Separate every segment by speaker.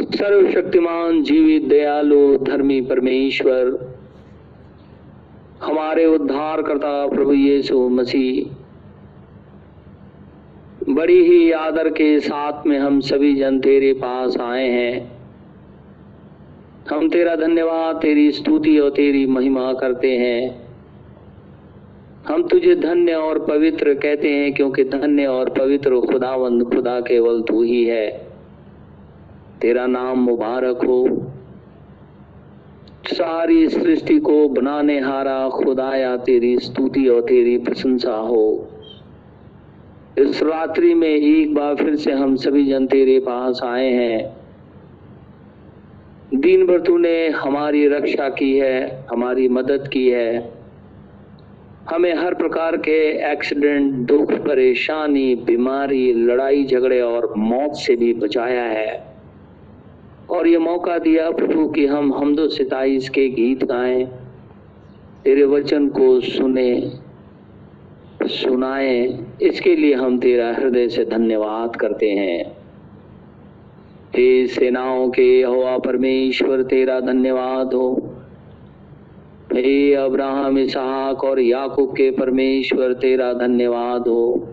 Speaker 1: सर्वशक्तिमान, जीवित, दयालु, धर्मी परमेश्वर, हमारे उद्धार करता प्रभु यीशु मसीह, बड़ी ही आदर के साथ में हम सभी जन तेरे पास आए हैं। हम तेरा धन्यवाद, तेरी स्तुति और तेरी महिमा करते हैं। हम तुझे धन्य और पवित्र कहते हैं, क्योंकि धन्य और पवित्र खुदावंद खुदा केवल तू ही है। तेरा नाम मुबारक हो। सारी सृष्टि को बनाने हारा खुदाया तेरी स्तुति और तेरी प्रशंसा हो। इस रात्रि में एक बार फिर से हम सभी जन तेरे पास आए हैं। दिन भर तूने हमारी रक्षा की है, हमारी मदद की है। हमें हर प्रकार के एक्सीडेंट, दुख, परेशानी, बीमारी, लड़ाई, झगड़े और मौत से भी बचाया है। और ये मौका दिया प्रभु कि हम हमदो सिताइश के गीत गाएँ, तेरे वचन को सुने, सुनाए। इसके लिए हम तेरा हृदय से धन्यवाद करते हैं। हे सेनाओं के हवा परमेश्वर, तेरा धन्यवाद हो। हे अब्राहम, इसहाक और याकूब के परमेश्वर, तेरा धन्यवाद हो।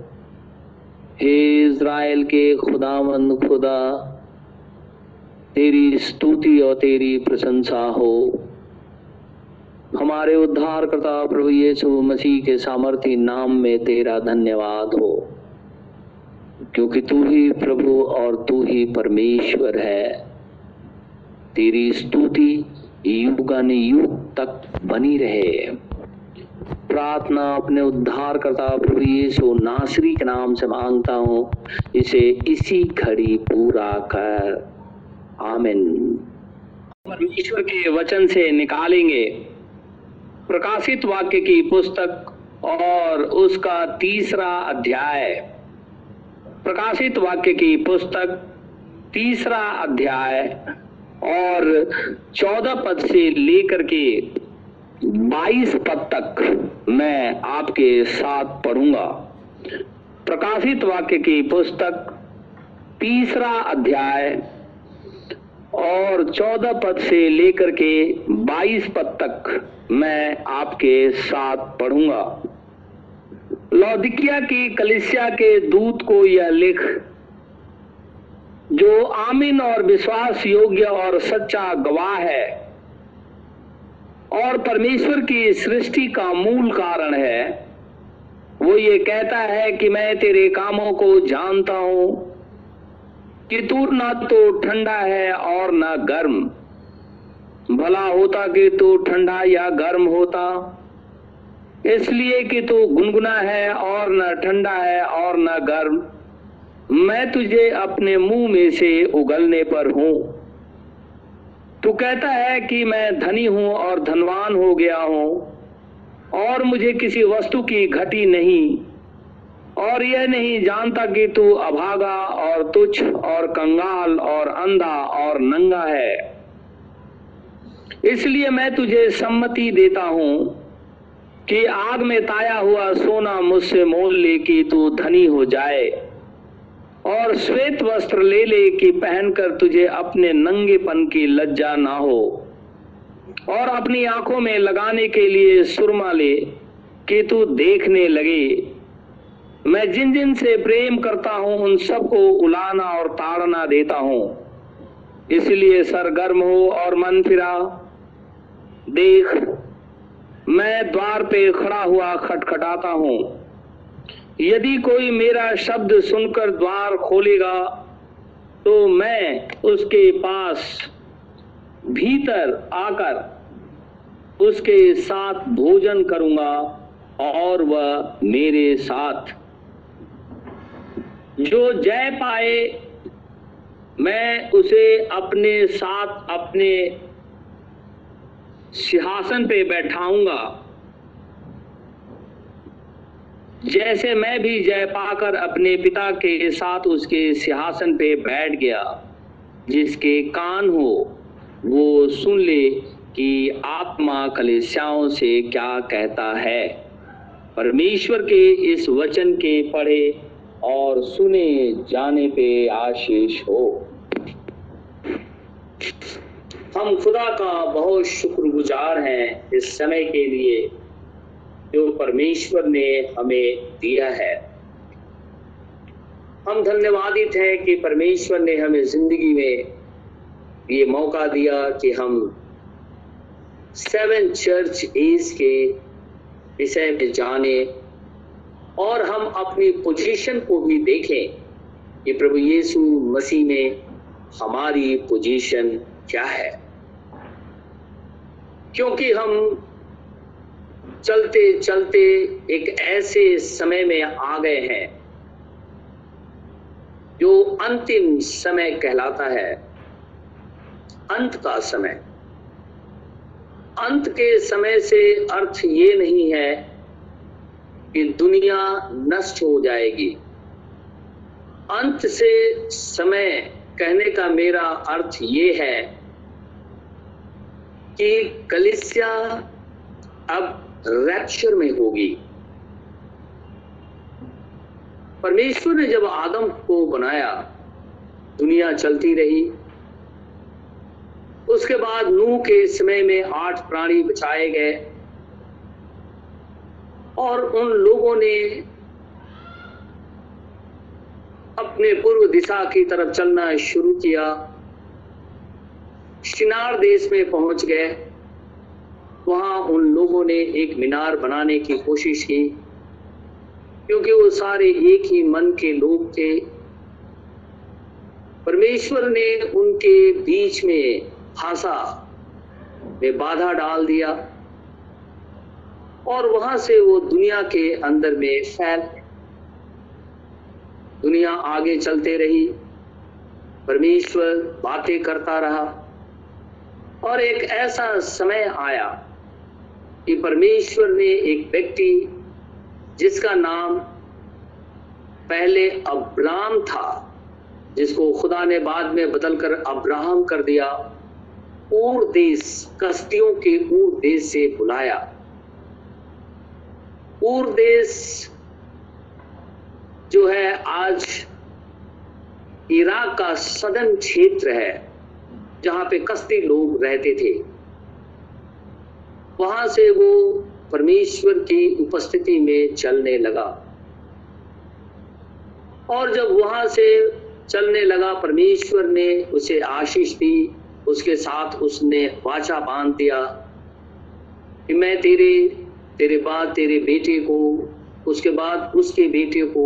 Speaker 1: हे इज़राइल के खुदावंद खुदा तेरी स्तुति और तेरी प्रशंसा हो। हमारे उद्धार करता प्रभु यीशु मसीह के सामर्थ्य नाम में तेरा धन्यवाद हो। क्योंकि तू ही प्रभु और तू ही परमेश्वर है। तेरी स्तुति युगान युग तक बनी रहे। प्रार्थना अपने उद्धार करता प्रभु यीशु नासरी के नाम से माँगता हूँ। इसे इसी घड़ी पूरा कर। आमिन। ईश्वर के वचन से निकालेंगे। प्रकाशित वाक्य की पुस्तक और उसका तीसरा अध्याय। प्रकाशित वाक्य की पुस्तक, तीसरा अध्याय और चौदह पद से लेकर के बाईस पद तक मैं आपके साथ पढ़ूँगा। प्रकाशित वाक्य की पुस्तक, तीसरा अध्याय और चौदह पद से लेकर के बाईस पद तक मैं आपके साथ पढ़ूँगा। लौदिकिया की कलिसिया के दूत को यह लिख, जो आमिन और विश्वास योग्य और सच्चा गवाह है और परमेश्वर की सृष्टि का मूल कारण है, वो ये कहता है कि मैं तेरे कामों को जानता हूँ कि तू ना तो ठंडा है और ना गर्म। भला होता कि तू ठंडा या गर्म होता। इसलिए कि तू गुनगुना है और न ठंडा है और न गर्म। मैं तुझे अपने मुँह में से उगलने पर हूँ। तू कहता है कि मैं धनी हूँ और धनवान हो गया हूँ और मुझे किसी वस्तु की घटी नहीं। और यह नहीं जानता कि तू अभागा और तुच्छ और कंगाल और अंधा और नंगा है। इसलिए मैं तुझे सम्मति देता हूँ कि आग में ताया हुआ सोना मुझसे मोल ले कि तू धनी हो जाए और श्वेत वस्त्र ले ले कि पहनकर तुझे अपने नंगेपन की लज्जा ना हो और अपनी आँखों में लगाने के लिए सुरमा ले कि तू देखने लगे। मैं जिन जिन से प्रेम करता हूँ, उन सबको उलाना और ताड़ना देता हूँ। इसलिए सरगर्म हो और मन फिरा। देख, मैं द्वार पे खड़ा हुआ खटखटाता हूँ। यदि कोई मेरा शब्द सुनकर द्वार खोलेगा तो मैं उसके पास भीतर आकर उसके साथ भोजन करूँगा और वह मेरे साथ जो जय पाए, मैं उसे अपने साथ, अपने सिंहासन पे बैठाऊँगा। जैसे मैं भी जय पाकर अपने पिता के साथ उसके सिंहासन पे बैठ गया, जिसके कान हो, वो सुन ले कि आत्मा कलेसियाओं से क्या कहता है। परमेश्वर के इस वचन के पढ़े और सुने जाने पे आशीष हो। हम खुदा का बहुत शुक्रगुजार हैं इस समय के लिए जो परमेश्वर ने हमें दिया है। हम धन्यवादित हैं कि परमेश्वर ने हमें ज़िंदगी में ये मौका दिया कि हम सेवन चर्च एज के विषय में जाने और हम अपनी पोजीशन को भी देखें कि प्रभु यीशु मसीह में हमारी पोजीशन क्या है। क्योंकि हम चलते चलते एक ऐसे समय में आ गए हैं जो अंतिम समय कहलाता है। अंत का समय। अंत के समय से अर्थ ये नहीं है कि दुनिया नष्ट हो जाएगी। अंत से समय कहने का मेरा अर्थ ये है कि कलिसिया अब रैप्चर में होगी। परमेश्वर ने जब आदम को बनाया, दुनिया चलती रही। उसके बाद नूह के समय में आठ प्राणी बचाए गए। और उन लोगों ने अपने पूर्व दिशा की तरफ़ चलना शुरू किया। शिनार देश में पहुँच गए। वहाँ उन लोगों ने एक मीनार बनाने की कोशिश की, क्योंकि वो सारे एक ही मन के लोग थे। परमेश्वर ने उनके बीच में भाषा में बाधा डाल दिया। और वहाँ से वो दुनिया के अंदर में फैल दुनिया आगे चलते रही, परमेश्वर बातें करता रहा। और एक ऐसा समय आया कि परमेश्वर ने एक व्यक्ति जिसका नाम पहले अब्राम था, जिसको खुदा ने बाद में बदलकर अब्राहम कर दिया, ऊर देश, कश्तियों के ऊर देश से बुलाया। ऊर देश जो है आज इराक का सदन क्षेत्र है, जहाँ पे कस्ती लोग रहते थे। वहाँ से वो परमेश्वर की उपस्थिति में चलने लगा। और जब वहाँ से चलने लगा, परमेश्वर ने उसे आशीष दी, उसके साथ उसने वाचा बाँध दिया कि मैं तेरे तेरे बाद तेरे बेटे को, उसके बाद उसके बेटे को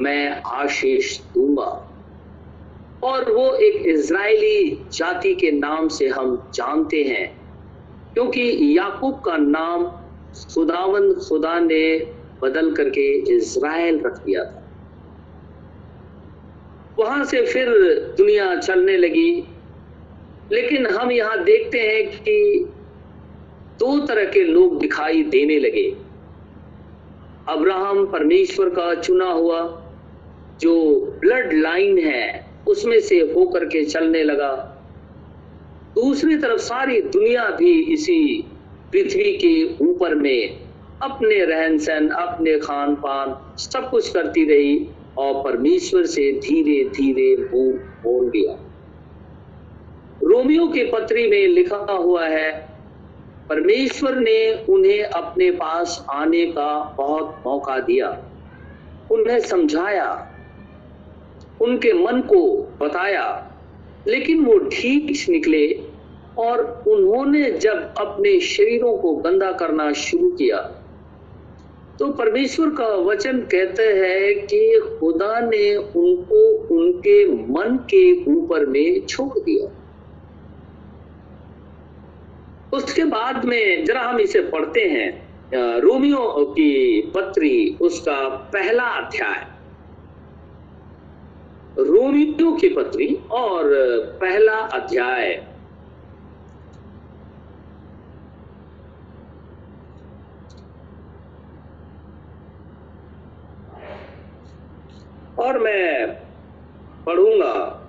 Speaker 1: मैं आशीष दूँगा। और वो एक इज़राइली जाति के नाम से हम जानते हैं, क्योंकि याकूब का नाम खुदावन खुदा ने बदल करके इज़राइल रख दिया था। वहाँ से फिर दुनिया चलने लगी, लेकिन हम यहाँ देखते हैं कि दो तरह के लोग दिखाई देने लगे। अब्राहम परमेश्वर का चुना हुआ जो ब्लड लाइन है, उसमें से होकर के चलने लगा। दूसरी तरफ़ सारी दुनिया भी इसी पृथ्वी के ऊपर में अपने रहन सहन अपने खान पान सब कुछ करती रही और परमेश्वर से धीरे धीरे मुँह मोड़ गया। रोमियो के पत्री में लिखा हुआ है परमेश्वर ने उन्हें अपने पास आने का बहुत मौका दिया। उन्हें समझाया, उनके मन को बताया, लेकिन वो ठीक निकले और उन्होंने जब अपने शरीरों को गंदा करना शुरू किया। तो परमेश्वर का वचन कहते हैं कि खुदा ने उनको उनके मन के ऊपर में छोड़ दिया। उसके बाद में जरा हम इसे पढ़ते हैं। रोमियो की पत्री, उसका पहला अध्याय। रोमियो की पत्री और पहला अध्याय। और मैं पढ़ूँगा।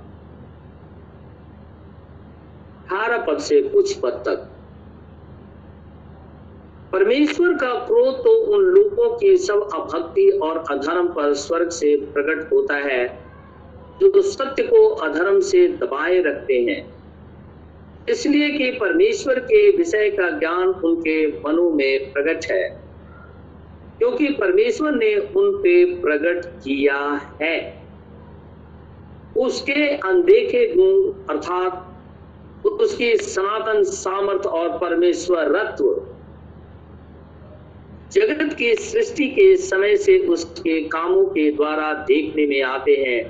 Speaker 1: अठारह पद से कुछ पद तक। परमेश्वर का क्रोध तो उन लोगों की सब अभक्ति और अधर्म पर स्वर्ग से प्रकट होता है, जो सत्य को अधर्म से दबाए रखते हैं। इसलिए कि परमेश्वर के विषय का ज्ञान उनके मनों में प्रकट है, क्योंकि परमेश्वर ने उन पे प्रकट किया है। उसके अनदेखे गुण अर्थात उसकी सनातन सामर्थ और परमेश्वर रत्व जगत की सृष्टि के समय से उसके कामों के द्वारा देखने में आते हैं।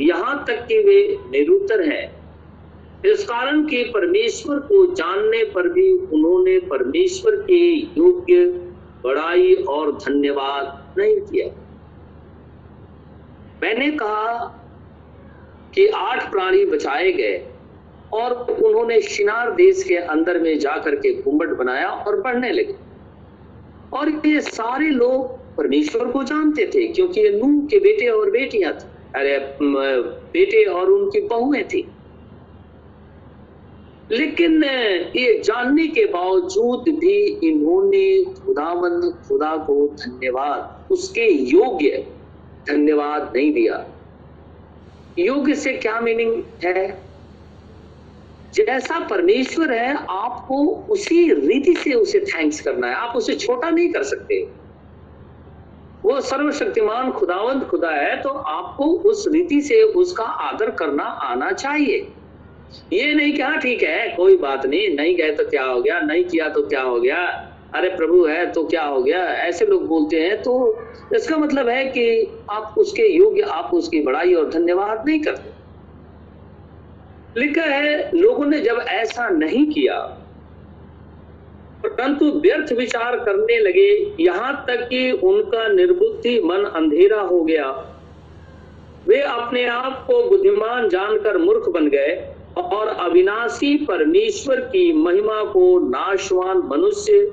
Speaker 1: यहाँ तक कि वे निरुतर हैं। इस कारण के परमेश्वर को जानने पर भी उन्होंने परमेश्वर के योग्य बड़ाई और धन्यवाद नहीं किया। मैंने कहा कि आठ प्राणी बचाए गए और उन्होंने शिनार देश के अंदर में जाकर के गुम्बट बनाया और बढ़ने लगे। और ये सारे लोग परमेश्वर को जानते थे, क्योंकि ये नूह के बेटे और बेटियाँ थी। अरे बेटे और उनकी बहुएँ थी। लेकिन ये जानने के बावजूद भी इन्होंने खुदावंद खुदा को धन्यवाद, उसके योग्य धन्यवाद नहीं दिया। योग्य से क्या मीनिंग है? जैसा परमेश्वर है, आपको उसी रीति से उसे थैंक्स करना है। आप उसे छोटा नहीं कर सकते। वो सर्वशक्तिमान, खुदावंत खुदा है तो आपको उस रीति से उसका आदर करना आना चाहिए। ये नहीं क्या ठीक है, कोई बात नहीं नहीं गए तो क्या हो गया, नहीं किया तो क्या हो गया, अरे प्रभु है तो क्या हो गया, ऐसे लोग बोलते हैं तो इसका मतलब है कि आप उसके योग्य, आप उसकी बड़ाई और धन्यवाद नहीं करते। लिखा है, लोगों ने जब ऐसा नहीं किया, परंतु व्यर्थ विचार करने लगे, यहाँ तक कि उनका निर्बुद्धि मन अंधेरा हो गया। वे अपने आप को बुद्धिमान जानकर मूर्ख बन गए और अविनाशी परमेश्वर की महिमा को नाशवान मनुष्य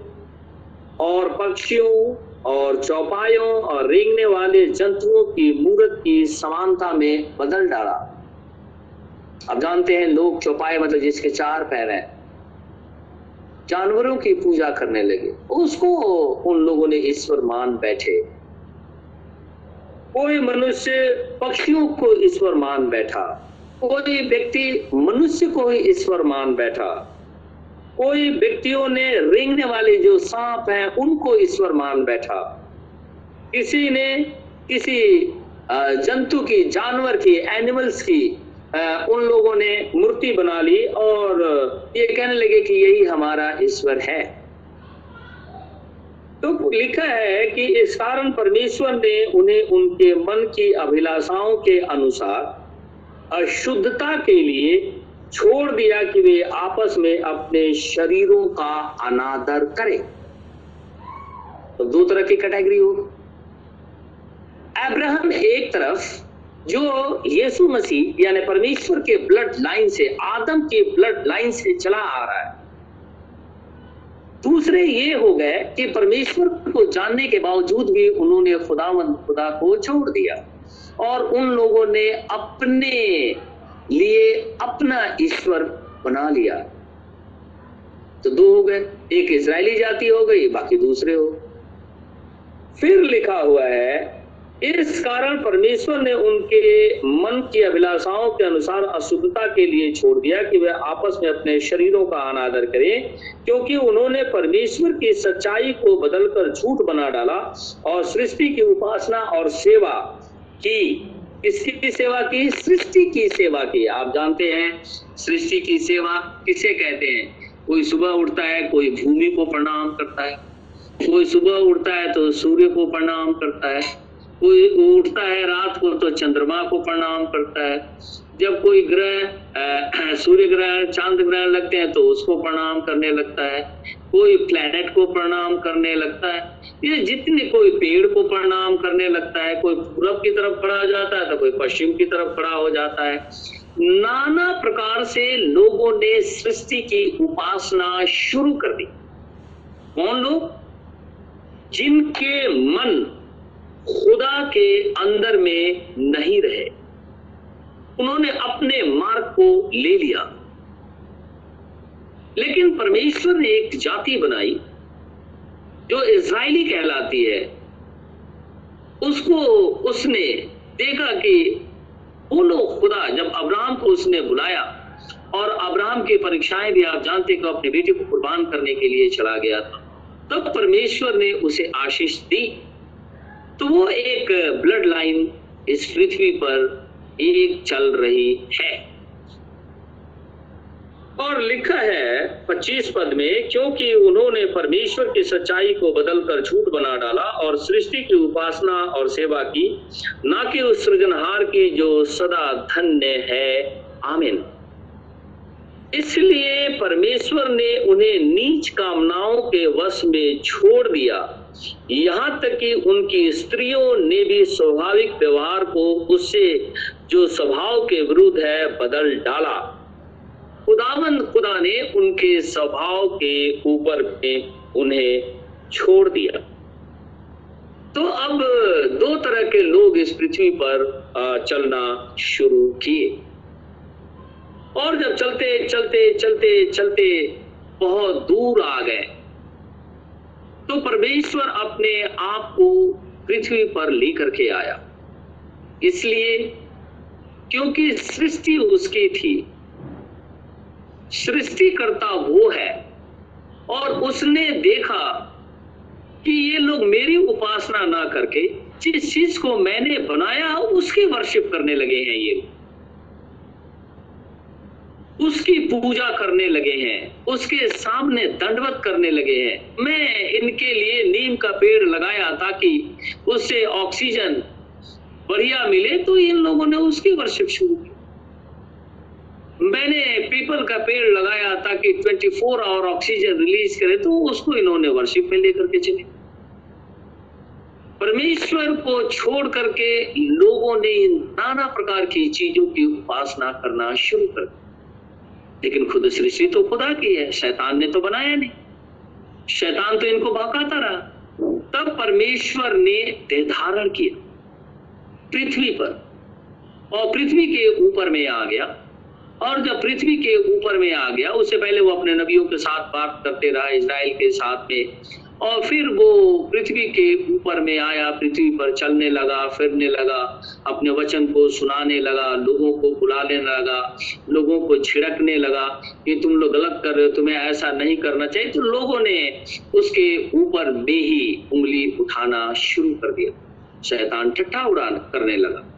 Speaker 1: और पक्षियों और चौपायों और रेंगने वाले जंतुओं की मूर्त की समानता में बदल डाला। अब जानते हैं लोग चौपाए मतलब जिसके चार पैर हैं, जानवरों की पूजा करने लगे। उसको उन लोगों ने ईश्वर मान बैठे। कोई मनुष्य पक्षियों को ईश्वर मान बैठा। कोई व्यक्ति मनुष्य को ही ईश्वर मान बैठा। कोई व्यक्तियों ने रेंगने वाले जो सांप हैं, उनको ईश्वर मान बैठा। किसी ने किसी जंतु की, जानवर की एनिमल्स की उन लोगों ने मूर्ति बना ली और ये कहने लगे कि यही हमारा ईश्वर है। तो लिखा है कि इस कारण परमेश्वर ने उन्हें उनके मन की अभिलाषाओं के अनुसार अशुद्धता के लिए छोड़ दिया कि वे आपस में अपने शरीरों का अनादर करें। तो दो तरह की कैटेगरी होगी। अब्राहम एक तरफ़ जो यीशु मसीह, यानी परमेश्वर के ब्लड लाइन से, आदम के ब्लड लाइन से चला आ रहा है। दूसरे ये हो गए कि परमेश्वर को जानने के बावजूद भी उन्होंने खुदावन, खुदा को छोड़ दिया। और उन लोगों ने अपने लिए अपना ईश्वर बना लिया। तो दो हो गए, एक इसराइली जाति हो गई, बाकी दूसरे हो। फिर लिखा हुआ है इस कारण परमेश्वर ने उनके मन की अभिलाषाओं के अनुसार अशुद्धता के लिए छोड़ दिया कि वे आपस में अपने शरीरों का अनादर करें, क्योंकि उन्होंने परमेश्वर की सच्चाई को बदलकर झूठ बना डाला और सृष्टि की उपासना और सेवा की, किसकी सेवा की? सृष्टि की सेवा की। आप जानते हैं, सृष्टि की सेवा किसे कहते हैं? कोई सुबह उठता है, कोई भूमि को प्रणाम करता है। कोई सुबह उठता है तो सूर्य को प्रणाम करता है। कोई उठता है रात को तो चंद्रमा को प्रणाम करता है। जब कोई ग्रह सूर्य ग्रह, चाँद ग्रह लगते हैं तो उसको प्रणाम करने लगता है। कोई प्लेनेट को प्रणाम करने लगता है। ये जितने कोई पेड़ को प्रणाम करने लगता है, कोई पूरब की तरफ़ खड़ा हो जाता है तो कोई पश्चिम की तरफ़ खड़ा हो जाता है। नाना प्रकार से लोगों ने सृष्टि की उपासना शुरू कर दी। कौन लोग? जिनके मन खुदा के अंदर में नहीं रहे। उन्होंने अपने मार्ग को ले लिया। लेकिन परमेश्वर ने एक जाति बनाई, जो इज़राइली कहलाती है। उसको उसने देखा कि बोलो खुदा, जब अब्राहम को उसने बुलाया और अब्राहम की परीक्षाएँ भी आप जानते कि अपने बेटे को कुर्बान करने के लिए चला गया था, तब परमेश्वर ने उसे आशीष दी। तो वो एक ब्लड लाइन इस पृथ्वी पर एक चल रही है। और लिखा है 25 पद में, क्योंकि उन्होंने परमेश्वर की सच्चाई को बदलकर झूठ बना डाला और सृष्टि की उपासना और सेवा की, ना कि उस सृजनहार की जो सदा धन्य है। आमिन। इसलिए परमेश्वर ने उन्हें नीच कामनाओं के वश में छोड़ दिया। यहाँ तक कि उनकी स्त्रियों ने भी स्वाभाविक व्यवहार को उससे जो स्वभाव के विरुद्ध है, बदल डाला। खुदावन खुदा ने उनके स्वभाव के ऊपर में उन्हें छोड़ दिया। तो अब दो तरह के लोग इस पृथ्वी पर चलना शुरू किए। और जब चलते चलते चलते चलते बहुत दूर आ गए। तो परमेश्वर अपने आप को पृथ्वी पर लेकर के आया। इसलिए, क्योंकि सृष्टि उसकी थी, सृष्टिकर्ता वो है, और उसने देखा कि ये लोग मेरी उपासना ना करके, जिस चीज़ को मैंने बनाया, उसकी वर्शिप करने लगे हैं ये उसकी पूजा करने लगे हैं, उसके सामने दंडवत करने लगे हैं। मैं इनके लिए नीम का पेड़ लगाया ताकि उससे ऑक्सीजन बढ़िया मिले तो इन लोगों ने उसकी वर्षिप शुरू की। मैंने पीपल का पेड़ लगाया ताकि 24 आवर ऑक्सीजन रिलीज़ करे तो उसको इन्होंने वर्षिप में लेकर के चले। परमेश्वर को छोड़ करके लोगों ने इन नाना प्रकार की चीज़ों की उपासना करना शुरू कर दिया लेकिन खुद सृष्टि तो खुदा की है, शैतान ने तो बनाया नहीं। शैतान तो इनको भौकाता रहा। तब परमेश्वर ने देह धारण किया पृथ्वी पर और पृथ्वी के ऊपर में आ गया। और जब पृथ्वी के ऊपर में आ गया, उससे पहले वो अपने नबियों के साथ बात करते रहा इसराइल के साथ में और फिर वो पृथ्वी के ऊपर में आया, पृथ्वी पर चलने लगा, फिरने लगा, अपने वचन को सुनाने लगा, लोगों को बुलाने लगा, लोगों को छिड़कने लगा कि तुम लोग गलत कर रहे हो, तुम्हें ऐसा नहीं करना चाहिए। तो लोगों ने उसके ऊपर में ही उंगली उठाना शुरू कर दिया। शैतान ठट्ठा उड़ान करने लगा।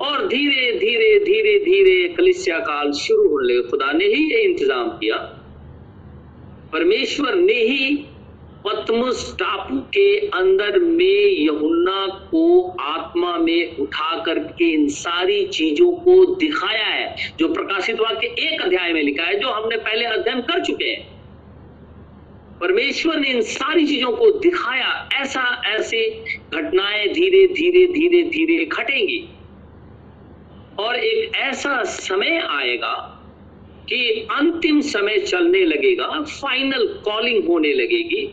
Speaker 1: और धीरे धीरे धीरे धीरे कलिसिया काल शुरू होने लगे। खुदा ने ही ये इंतज़ाम किया। परमेश्वर ने ही पतमुस टापू के अंदर में यहुन्ना को आत्मा में उठा करके इन सारी चीज़ों को दिखाया है, जो प्रकाशित वाक्य एक अध्याय में लिखा है, जो हमने पहले अध्ययन कर चुके हैं। परमेश्वर ने इन सारी चीज़ों को दिखाया, ऐसा ऐसे घटनाएँ धीरे धीरे धीरे धीरे घटेंगी। और एक ऐसा समय आएगा कि अंतिम समय चलने लगेगा फाइनल कॉलिंग होने लगेगी।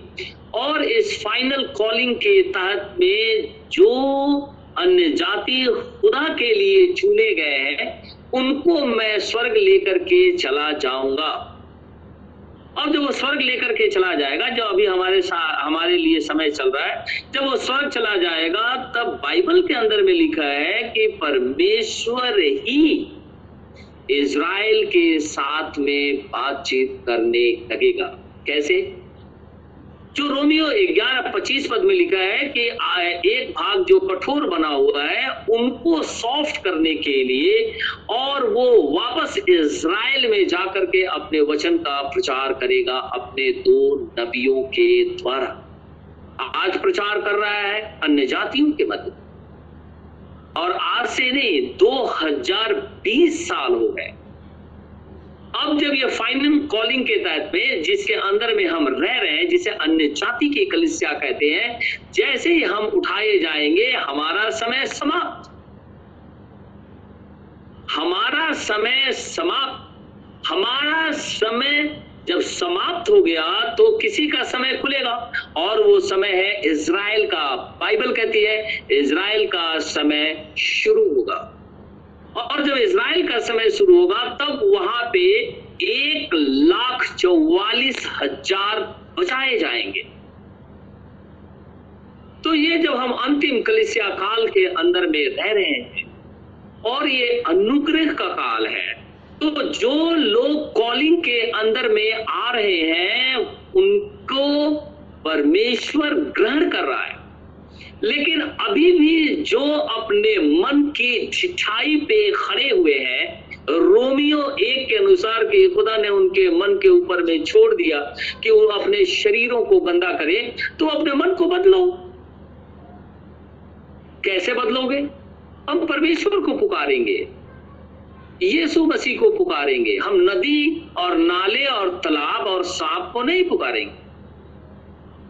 Speaker 1: और इस फाइनल कॉलिंग के तहत में जो अन्य जाति खुदा के लिए चुने गए हैं, उनको मैं स्वर्ग लेकर के चला जाऊँगा। अब जब वो स्वर्ग लेकर के चला जाएगा जो अभी हमारे हमारे लिए समय चल रहा है, जब वो स्वर्ग चला जाएगा, तब बाइबल के अंदर में लिखा है कि परमेश्वर ही इज़राइल के साथ में बातचीत करने लगेगा। कैसे? जो रोमियो ग्यारह पच्चीस पद में लिखा है कि एक भाग जो कठोर बना हुआ है, उनको सॉफ्ट करने के लिए और वो वापस इज़राइल में जाकर के अपने वचन का प्रचार करेगा अपने दो नबियों के द्वारा। आज प्रचार कर रहा है अन्य जातियों के मध्य। और आज से नहीं 2020 साल हो गए। अब जब ये फाइनल कॉलिंग के तहत में, जिसके अंदर में हम रह रहे हैं, जिसे अन्य जाति के कलिसिया कहते हैं, जैसे ही हम उठाए जाएँगे, हमारा समय समाप्त। हमारा समय समाप्त। हमारा समय जब समाप्त हो गया तो किसी का समय खुलेगा। और वो समय है इज़राइल का। बाइबल कहती है, इज़राइल का समय शुरू होगा। और जब इज़राइल का समय शुरू होगा, तब वहाँ पे एक लाख चौवालीस हज़ार बचाए जाएँगे। तो ये जब हम अंतिम कलिसिया काल के अंदर में रह रहे हैं, और ये अनुग्रह का काल है तो जो लोग कॉलिंग के अंदर में आ रहे हैं, उनको परमेश्वर ग्रहण कर रहा है। लेकिन अभी भी जो अपने मन की छिछाई पे खड़े हुए हैं, रोमियो एक के अनुसार कि खुदा ने उनके मन के ऊपर में छोड़ दिया कि वो अपने शरीरों को गंदा करे तो अपने मन को बदलो। कैसे बदलोगे? हम परमेश्वर को पुकारेंगे। यीशु मसीह को पुकारेंगे। हम नदी और नाले और तालाब और सांप को नहीं पुकारेंगे।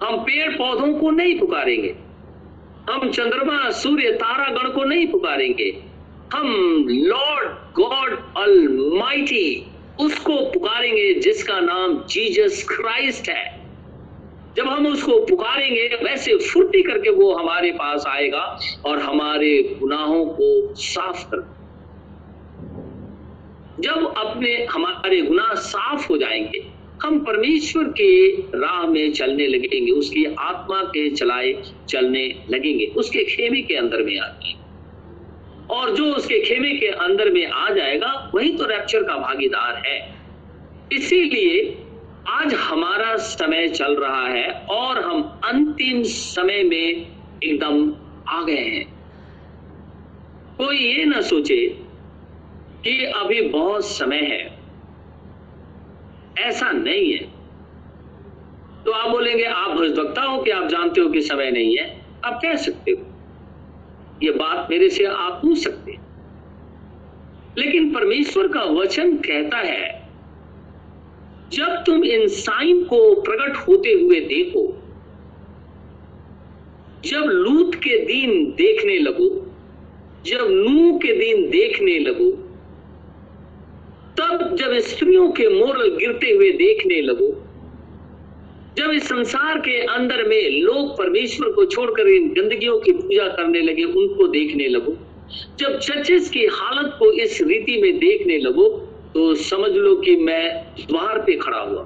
Speaker 1: हम पेड़ पौधों को नहीं पुकारेंगे। हम चंद्रमा, सूर्य तारा गण को नहीं पुकारेंगे। हम लॉर्ड गॉड अलमाइटी उसको पुकारेंगे जिसका नाम जीसस क्राइस्ट है। जब हम उसको पुकारेंगे, वैसे फुर्ती करके वो हमारे पास आएगा और हमारे गुनाहों को साफ़ कर जब अपने हमारे गुनाह साफ़ हो जाएँगे, हम परमेश्वर के राह में चलने लगेंगे, उसकी आत्मा के चलाए चलने लगेंगे, उसके खेमे के अंदर में आके। और जो उसके खेमे के अंदर में आ जाएगा, वही तो रैप्चर का भागीदार है। इसीलिए आज हमारा समय चल रहा है और हम अंतिम समय में एकदम आ गए हैं। कोई ये ना सोचे कि अभी बहुत समय है। ऐसा नहीं है। तो आप बोलेंगे, आप भविष्यवक्ता हो कि आप जानते हो कि समय नहीं है। आप कह सकते हो। ये बात मेरे से आप पूछ सकते हैं। लेकिन परमेश्वर का वचन कहता है, जब तुम इन साइन को प्रकट होते हुए देखो, जब लूत के दिन देखने लगो, जब नू के दिन देखने लगो तब जब स्त्रियों के मोरल गिरते हुए देखने लगो, जब इस संसार के अंदर में लोग परमेश्वर को छोड़कर इन गंदगियों की पूजा करने लगे, उनको देखने लगो, जब चर्चेस की हालत को इस रीति में देखने लगो तो समझ लो कि मैं द्वार पे खड़ा हुआ।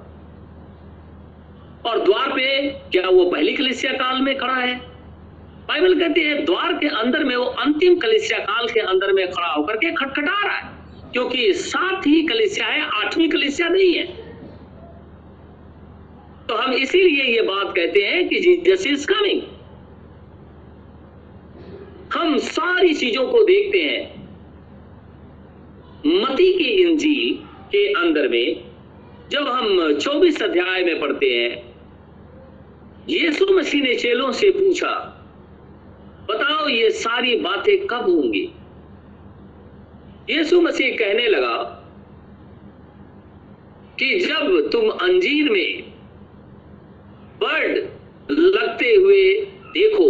Speaker 1: और द्वार पे क्या वो पहली कलिसिया काल में खड़ा है? बाइबल कहती है, द्वार के अंदर में वो अंतिम कलिसिया काल के अंदर में खड़ा होकर के खटखटा रहा है। क्योंकि सात ही कलिसिया है आठवीं कलिसिया नहीं है। तो हम इसीलिए ये बात कहते हैं कि जीसस इज़ कमिंग हम सारी चीज़ों को देखते हैं। मती की इंजील के अंदर में जब हम 24 अध्याय में पढ़ते हैं, यीशु मसीह ने चेलों से पूछा, बताओ ये सारी बातें कब होंगी? यीशु मसीह कहने लगा कि जब तुम अंजीर में बर्ड लगते हुए देखो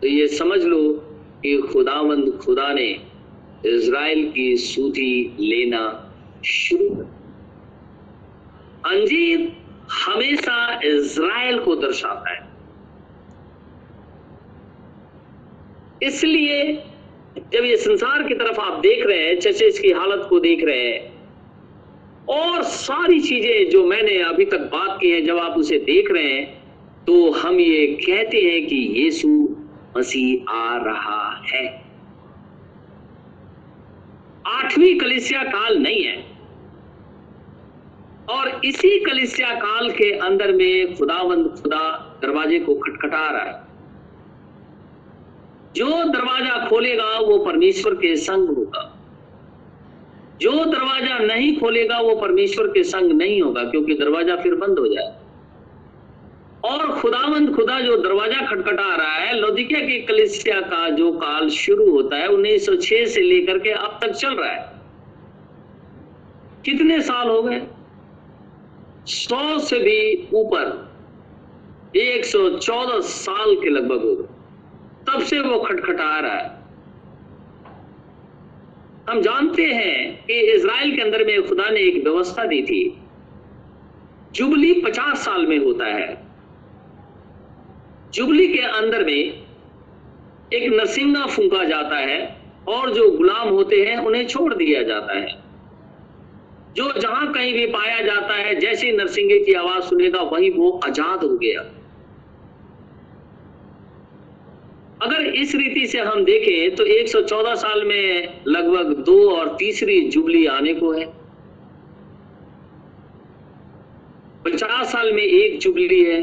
Speaker 1: तो ये समझ लो कि खुदावंद खुदा ने इज़राइल की सूधी लेना शुरू अंजीर हमेशा इज़राइल को दर्शाता है। इसलिए जब ये संसार की तरफ़ आप देख रहे हैं चर्चेज की हालत को देख रहे हैं, और सारी चीज़ें जो मैंने अभी तक बात की है, जब आप उसे देख रहे हैं तो हम ये कहते हैं कि यीशु मसीह आ रहा है। आठवीं कलिसिया काल नहीं है। और इसी कलिसिया काल के अंदर में खुदावंद खुदा दरवाजे को खटखटा रहा है। जो दरवाज़ा खोलेगा वो परमेश्वर के संग होगा। जो दरवाज़ा नहीं खोलेगा वो परमेश्वर के संग नहीं होगा, क्योंकि दरवाज़ा फिर बंद हो जाए और खुदावंद खुदा जो दरवाज़ा खटखटा रहा है, लोदिकिया के कलिसिया का जो काल शुरू होता है 1906 से लेकर के अब तक चल रहा है। कितने साल हो गए? सौ से भी ऊपर 114 साल के लगभग हो गए। तब से वो खटखटा रहा है। हम जानते हैं कि इज़राइल के अंदर में खुदा ने एक व्यवस्था दी थी। जुबली पचास साल में होता है। जुबली के अंदर में एक नरसिंगा फूका जाता है और जो गुलाम होते हैं, उन्हें छोड़ दिया जाता है। जो जहाँ कहीं भी पाया जाता है, जैसे नरसिंगे की आवाज़ सुनेगा, वहीं वो आज़ाद हो गया। अगर इस रीति से हम देखें तो 114 साल में लगभग दो और तीसरी जुबली आने को है। पचास साल में एक जुबली है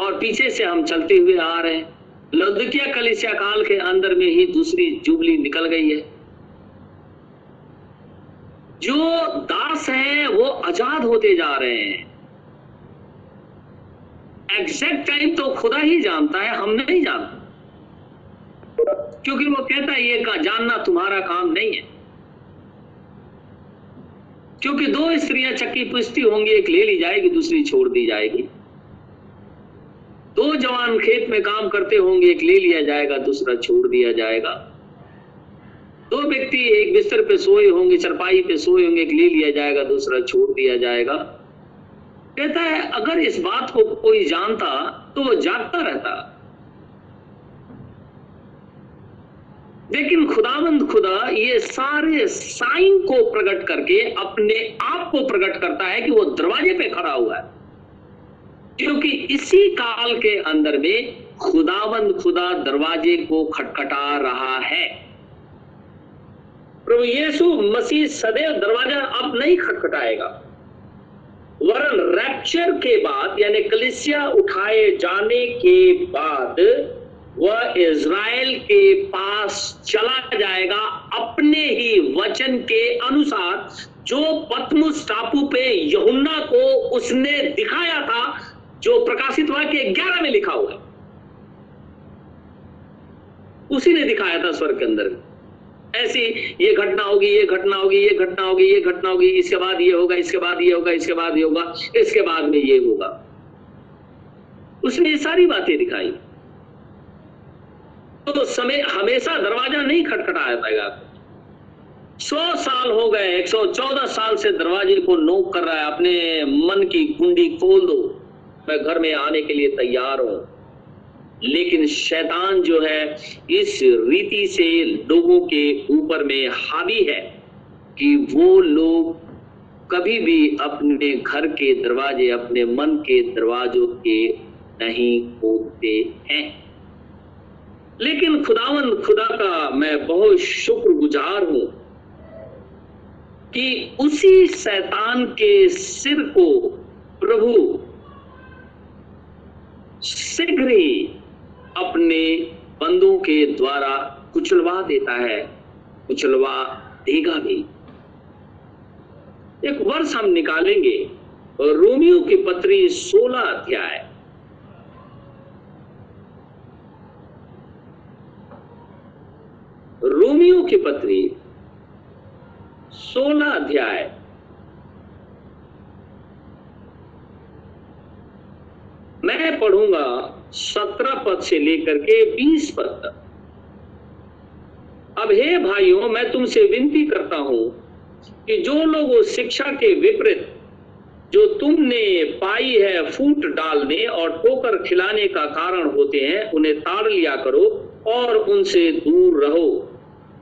Speaker 1: और पीछे से हम चलते हुए आ रहे हैं। लौदिकिया कलिसिया काल के अंदर में ही दूसरी जुबली निकल गई है। जो दास हैं, वो आज़ाद होते जा रहे हैं। एग्जैक्ट टाइम तो खुदा ही जानता है, हम नहीं जानते। क्योंकि वो कहता है, ये का जानना तुम्हारा काम नहीं है। क्योंकि दो स्त्रियाँ चक्की पुष्टि होंगी, एक ले ली जाएगी, दूसरी छोड़ दी जाएगी। दो जवान खेत में काम करते होंगे, एक ले लिया जाएगा, दूसरा छोड़ दिया जाएगा। दो व्यक्ति एक बिस्तर पे सोए होंगे, चरपाई पे सोए होंगे, एक ले लिया जाएगा, दूसरा छोड़ दिया जाएगा। कहता है, अगर इस बात को कोई जानता तो वो जागता रहता। लेकिन खुदाबंद खुदा ये सारे साइन को प्रकट करके अपने आप को प्रकट करता है कि वो दरवाजे पे खड़ा हुआ है। क्योंकि इसी काल के अंदर में खुदाबंद खुदा दरवाजे को खटखटा रहा है। प्रभु यीशु मसीह सदैव दरवाज़ा अब नहीं खटखटाएगा। वरन रैप्चर के बाद, यानी कलिसिया उठाए जाने के बाद वह इज़राइल के पास चला जाएगा अपने ही वचन के अनुसार, जो पतमुस टापू पे यहुन्ना को उसने दिखाया था, जो प्रकाशित वाक्य ग्यारह में लिखा हुआ है। उसी ने दिखाया था स्वर्ग के अंदर। ऐसी ये घटना होगी, ये घटना होगी, ये घटना होगी, ये घटना होगी, इसके बाद ये होगा, इसके बाद ये होगा, इसके बाद ये होगा, इसके बाद में ये होगा। उसने सारी बातें दिखाई। तो समय हमेशा दरवाज़ा नहीं खटखटाया पाएगा सौ साल हो गए, एक सौ चौदह साल से दरवाजे को नोक कर रहा है। अपने मन की कुंडी खोल दो। मैं घर में आने के लिए तैयार हूँ। लेकिन शैतान जो है, इस रीति से लोगों के ऊपर में हावी है कि वो लोग कभी भी अपने घर के दरवाजे, अपने मन के दरवाजों के नहीं खोलते हैं। लेकिन खुदावन, खुदा का मैं बहुत शुक्रगुजार हूँ कि उसी शैतान के सिर को प्रभु शीघ्र ही अपने बंदों के द्वारा कुचलवा देता है, कुचलवा देगा भी। एक वर्ष हम निकालेंगे, रोमियो की पत्री 16 अध्याय। रोमियो की पत्री 16 अध्याय। मैं पढ़ूँगा सत्रह पद से लेकर के बीस पद तक। अब हे भाइयों, मैं तुमसे विनती करता हूँ कि जो लोग उस शिक्षा के विपरीत, जो तुमने पाई है फूट डालने और ठोकर खिलाने का कारण होते हैं, उन्हें ताड़ लिया करो और उनसे दूर रहो।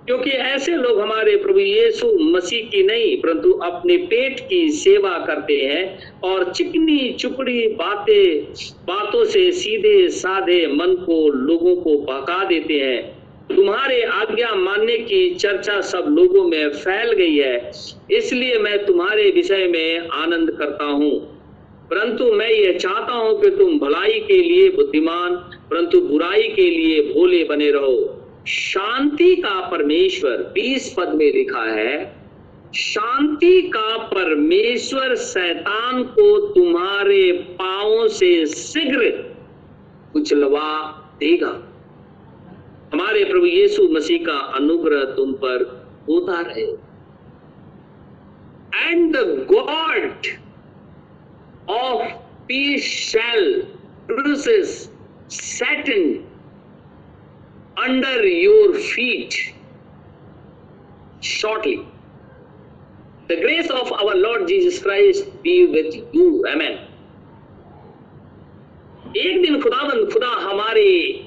Speaker 1: क्योंकि ऐसे लोग हमारे प्रभु यीशु मसीह की नहीं, परंतु अपने पेट की सेवा करते हैं और चिकनी चुपड़ी बातें, बातों से सीधे साधे मन को, लोगों को बहका देते हैं। तुम्हारे आज्ञा मानने की चर्चा सब लोगों में फैल गई है। इसलिए मैं तुम्हारे विषय में आनंद करता हूँ। परंतु मैं यह चाहता हूँ कि तुम भलाई के लिए बुद्धिमान, परंतु बुराई के लिए भोले बने रहो। शांति का परमेश्वर बीस पद में लिखा है, शांति का परमेश्वर शैतान को तुम्हारे पाओ से शीघ्र कुचलवा देगा। हमारे प्रभु यीशु मसीह का अनुग्रह तुम पर होता रहे। And the God of peace shall Satan under your feet shortly. The grace of our Lord Jesus Christ be with you. Amen. एक दिन खुदाबंद खुदा हमारे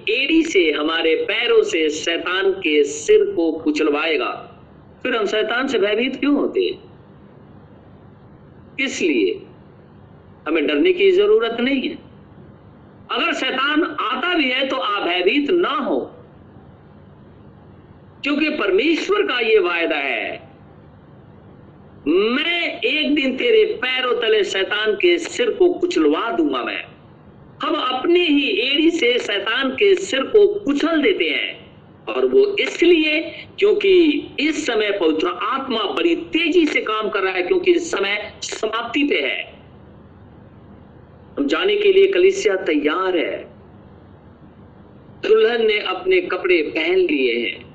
Speaker 1: एड़ी से, हमारे पैरों से शैतान के सिर को कुचलवाएगा फिर हम शैतान से भयभीत क्यों होते हैं किस लिए हमें डरने की ज़रूरत नहीं है अगर शैतान आता भी है तो आप भयभीत ना हो क्योंकि परमेश्वर का यह वायदा है, मैं एक दिन तेरे पैरों तले शैतान के सिर को कुचलवा दूँगा मैं। हम अपनी ही एड़ी से शैतान के सिर को कुचल देते हैं, और वो इसलिए क्योंकि इस समय पवित्र आत्मा बड़ी तेज़ी से काम कर रहा है, क्योंकि इस समय समाप्ति पे है। हम जाने के लिए कलिसिया तैयार है। दुल्हन ने अपने कपड़े पहन लिए हैं।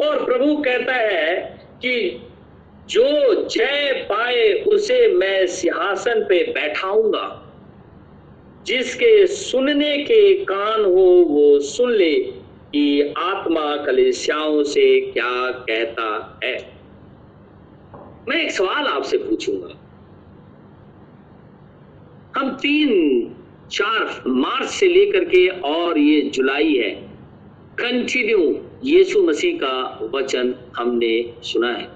Speaker 1: और प्रभु कहता है कि जो जय पाए उसे मैं सिंहासन पे बैठाऊँगा। जिसके सुनने के कान हो वो सुन ले कि आत्मा कलेसियाओं से क्या कहता है। मैं एक सवाल आपसे पूछूँगा। हम तीन चार मार्च से लेकर के और ये जुलाई है। कंटिन्यू यीशु मसीह का वचन हमने सुना है।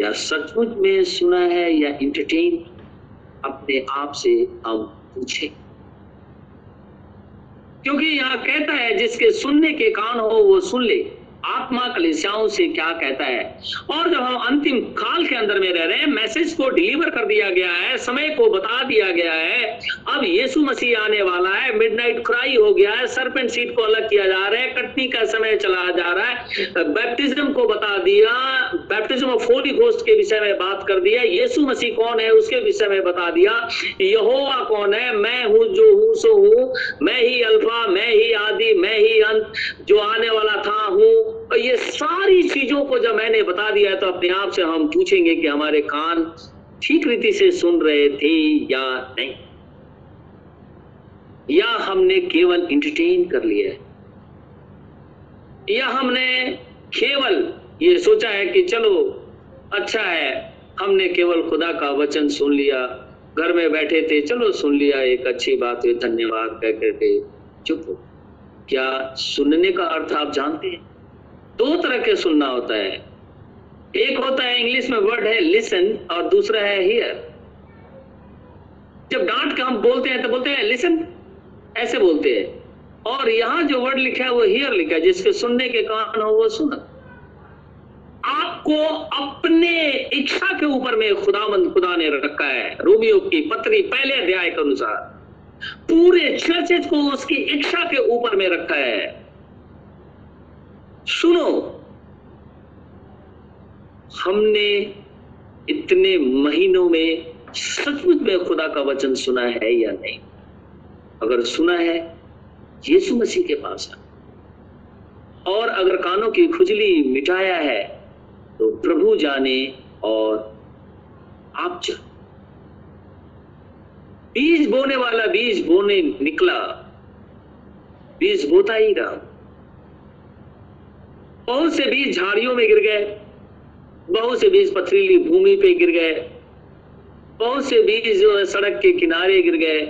Speaker 1: या सचमुच में सुना है या इंटरटेन अपने आप से हम पूछे। क्योंकि यहाँ कहता है, जिसके सुनने के कान हो, वो सुन ले। आत्मा कलिसियाओं से क्या कहता है? और जब हम अंतिम काल के अंदर में रह रहे हैं मैसेज को डिलीवर कर दिया गया है, समय को बता दिया गया है। अब यीशु मसीह आने वाला है मिडनाइट क्राई हो गया है सरपेंट सीट को अलग किया जा रहा है, कटनी का समय चला जा रहा है। बैप्टिज्म को बता दिया बैप्टिज्म ऑफ़ होली घोस्ट के विषय में बात कर दिया, यीशु मसीह कौन है उसके विषय में बता दिया, यहोवा कौन है, मैं हूँ जो हूँ, सो हूँ, मैं ही अल्फ़ा, मैं ही आदि, मैं ही अंत, जो आने वाला था, हूँ। ये सारी चीज़ों को जब मैंने बता दिया तो अपने आप से हम पूछेंगे कि हमारे कान ठीक रीति से सुन रहे थे या नहीं। या हमने केवल इंटरटेन कर लिया है। या हमने केवल ये सोचा है कि चलो अच्छा है, हमने केवल खुदा का वचन सुन लिया, घर में बैठे थे, चलो सुन लिया, एक अच्छी बात है, धन्यवाद, कह करके चुप क्या सुनने का अर्थ आप जानते हैं? दो तरह के सुनना होता है। एक होता है इंग्लिश में वर्ड है लिसन और दूसरा है हियर जब डांट के हम बोलते हैं तो बोलते हैं लिसन ऐसे बोलते हैं। और यहाँ जो वर्ड लिखा है वो हियर लिखा है जिसके सुनने के कान हो वो सुन। आपको अपने इच्छा के ऊपर में खुदामंद, खुदा ने रखा है रोमियो की पत्री पहले अध्याय के अनुसार। पूरे चर्चित को उसकी इच्छा के ऊपर में रखा है। सुनो। हमने इतने महीनों में सचमुच में खुदा का वचन सुना है या नहीं? अगर सुना है, यीशु मसीह के पास है और अगर कानों की खुजली मिटाया है तो प्रभु जाने और आप जाने बीज बोने वाला बीज बोने निकला। बीज बोता ही रहा। बहुत से बीज झाड़ियों में गिर गए? बहुत से बीज पथरीली भूमि पे गिर गए। बहुत से बीज जो है सड़क के किनारे गिर गए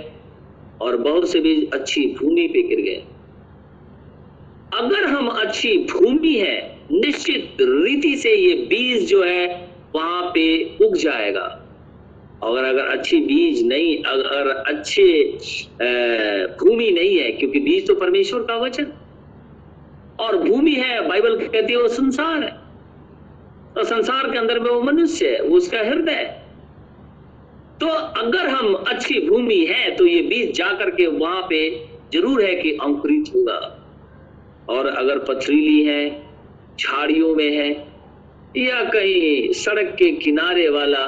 Speaker 1: और बहुत से बीज अच्छी भूमि पे गिर गए। अगर हम अच्छी भूमि है, निश्चित रीति से ये बीज जो है वहाँ पे उग जाएगा। और अगर अच्छी बीज नहीं, अगर अच्छे भूमि नहीं है, क्योंकि बीज तो परमेश्वर का वचन। और भूमि है, बाइबल कहती है, वो संसार है। तो संसार के अंदर में वो मनुष्य है, वो उसका हृदय है। तो अगर हम अच्छी भूमि है तो ये बीज जा करके वहाँ पे ज़रूर है कि अंकुरित होगा और अगर पथरीली है, झाड़ियों में है, या कहीं सड़क के किनारे वाला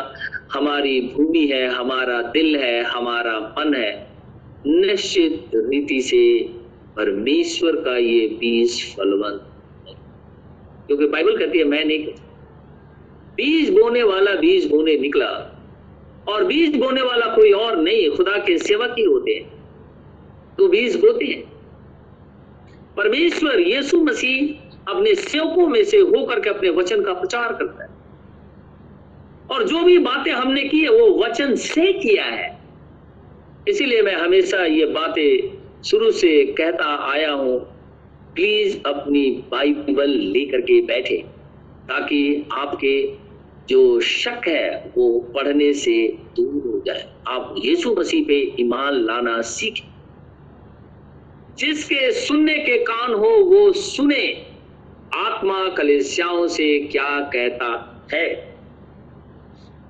Speaker 1: हमारी भूमि है, हमारा दिल है, हमारा मन है, निश्चित रीति से परमेश्वर का ये बीज फलवंत क्योंकि बाइबल कहती है, मैं नहीं बीज बोने वाला बीज बोने निकला, और बीज बोने वाला कोई और नहीं, खुदा के सेवक ही होते हैं। तो बीज बोते हैं। परमेश्वर यीशु मसीह अपने सेवकों में से होकर के अपने वचन का प्रचार करता है। और जो भी बातें हमने की है, वो वचन से किया है। इसीलिए मैं हमेशा ये बातें शुरू से कहता आया हूँ, प्लीज़ अपनी बाइबल लेकर के बैठे, ताकि आपके जो शक है वो पढ़ने से दूर हो जाए। आप यीशु मसीह पे ईमान लाना सीखें। जिसके सुनने के कान हो वो सुने। आत्मा कलेसियाओं से क्या कहता है?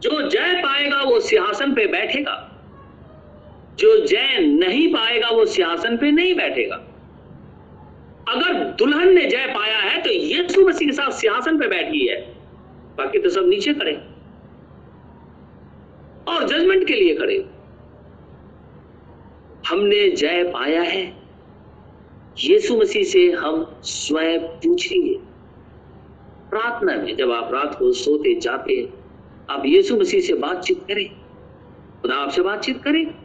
Speaker 1: जो जय पाएगा वो सिंहासन पे बैठेगा। जो जय नहीं पाएगा, वो सिंहासन पे नहीं बैठेगा। अगर दुल्हन ने जय पाया है तो यीशु मसीह के साथ सिंहासन पे बैठी है। बाकी तो सब नीचे खड़े। और जजमेंट के लिए खड़े। हमने जय पाया है। यीशु मसीह से हम स्वयं पूछेंगे। प्रार्थना में जब आप रात को सोते जाते आप यीशु मसीह से बातचीत करें। खुदा आपसे बातचीत करें।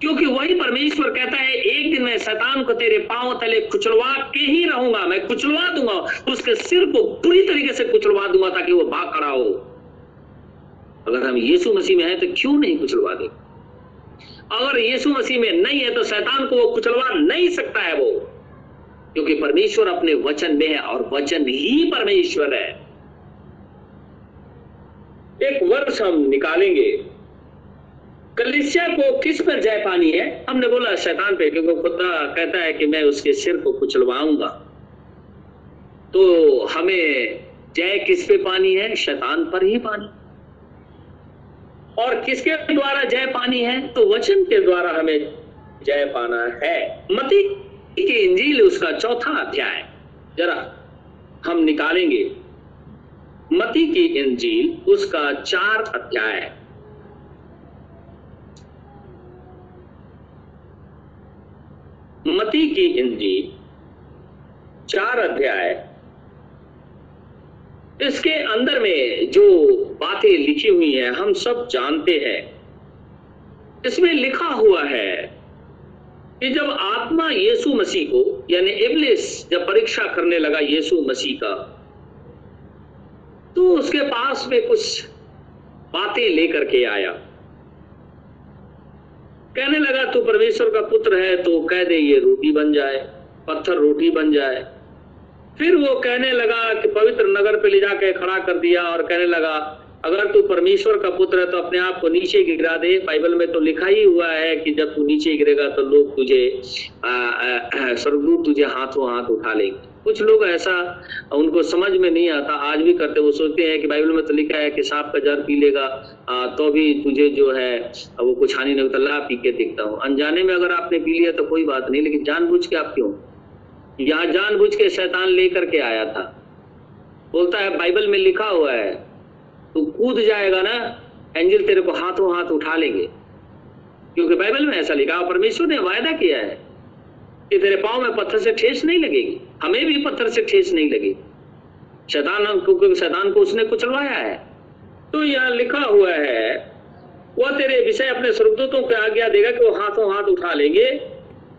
Speaker 1: क्योंकि वही परमेश्वर कहता है, एक दिन मैं शैतान को तेरे पाँव तले कुचलवा के ही रहूँगा, मैं कुचलवा दूँगा, उसके सिर को पूरी तरीके से कुचलवा दूँगा ताकि वो भाग खड़ा हो। अगर हम यीशु मसीह में हैं तो क्यों नहीं कुचलवा दे? अगर यीशु मसीह में नहीं है तो शैतान को वो कुचलवा नहीं सकता है वो। क्योंकि परमेश्वर अपने वचन में है और वचन ही परमेश्वर है। एक वर्ष हम निकालेंगे। कलिसिया को किस पर जय पानी है? हमने बोला, शैतान पे, क्योंकि खुदा कहता है कि मैं उसके सिर को कुचलवाऊँगा। तो हमें जय किस पे पानी है? शैतान पर ही पानी। और किसके द्वारा जय पानी है? तो वचन के द्वारा हमें जय पाना है। मती की इंजील उसका चौथा अध्याय। जरा हम निकालेंगे। मती की इंजील उसका चार अध्याय। मती की इंजील चार अध्याय। इसके अंदर में जो बातें लिखी हुई हैं, हम सब जानते हैं। इसमें लिखा हुआ है कि जब आत्मा यीशु मसीह को, यानी इबलिस, जब परीक्षा करने लगा यीशु मसीह का तो उसके पास में कुछ बातें लेकर के आया। कहने लगा, तू परमेश्वर का पुत्र है तो कह दे, ये रोटी बन जाए, पत्थर रोटी बन जाए। फिर वो कहने लगा कि पवित्र नगर पे ले जाके खड़ा कर दिया और कहने लगा, अगर तू परमेश्वर का पुत्र है तो अपने आप को नीचे गिरा दे। बाइबल में तो लिखा ही हुआ है कि जब तू नीचे गिरेगा तो लोग तुझे स्वर्गदूत तुझे हाथों हाथ उठा लेंगे। कुछ लोग ऐसा उनको समझ में नहीं आता आज भी करते वो सोचते हैं कि बाइबल में तो लिखा है कि सांप का जर पी लेगा आ, तो भी तुझे जो है वो कुछ हानि नहीं होता ला पी के देखता हूँ। अनजाने में अगर आपने पी लिया तो कोई बात नहीं लेकिन जानबूझ के आप क्यों? यहाँ जानबूझ के शैतान लेकर के आया था। बोलता है बाइबल में लिखा हुआ है तू कूद जाएगा ना एंजल तेरे को हाथों हाथ उठा लेंगे। क्योंकि बाइबल में ऐसा लिखा परमेश्वर ने वायदा किया है कि तेरे पाँव में पत्थर से ठेस नहीं लगेगी। हमें भी पत्थर से ठेस नहीं लगेगी शैतान क्योंकि शैतान को उसने कुचलवाया है। तो यह लिखा हुआ है, वह तेरे विषय अपने स्वर्गदूतों को आज्ञा देगा कि वो हाथों हाथ उठा लेंगे।